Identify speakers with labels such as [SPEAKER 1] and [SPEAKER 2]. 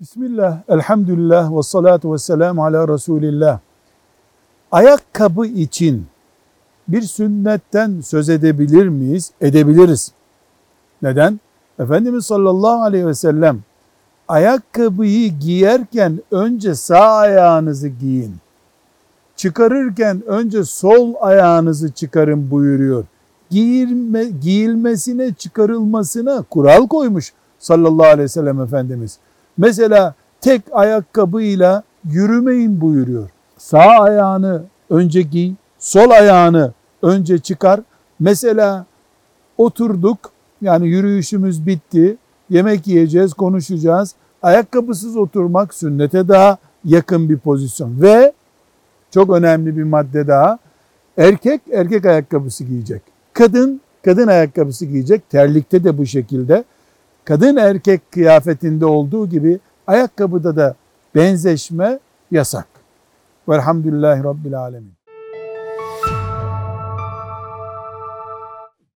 [SPEAKER 1] Bismillah, elhamdülillah ve salatu ve selamu ala Resulillah. Ayakkabı için bir sünnetten söz edebilir miyiz? Edebiliriz. Neden? Efendimiz sallallahu aleyhi ve sellem ayakkabıyı giyerken önce sağ ayağınızı giyin. Çıkarırken önce sol ayağınızı çıkarın buyuruyor. Giyilme, giyilmesine çıkarılmasına kural koymuş sallallahu aleyhi ve sellem Efendimiz. Mesela tek ayakkabıyla yürümeyin buyuruyor. Sağ ayağını önce giy, sol ayağını önce çıkar. Mesela oturduk yani yürüyüşümüz bitti. Yemek yiyeceğiz, konuşacağız. Ayakkabısız oturmak sünnete daha yakın bir pozisyon. Ve çok önemli bir madde daha. Erkek erkek ayakkabısı giyecek. Kadın kadın ayakkabısı giyecek. Terlikte de bu şekilde. Kadın erkek kıyafetinde olduğu gibi ayakkabıda da benzeşme yasak. Velhamdülillahi Rabbil Alemin.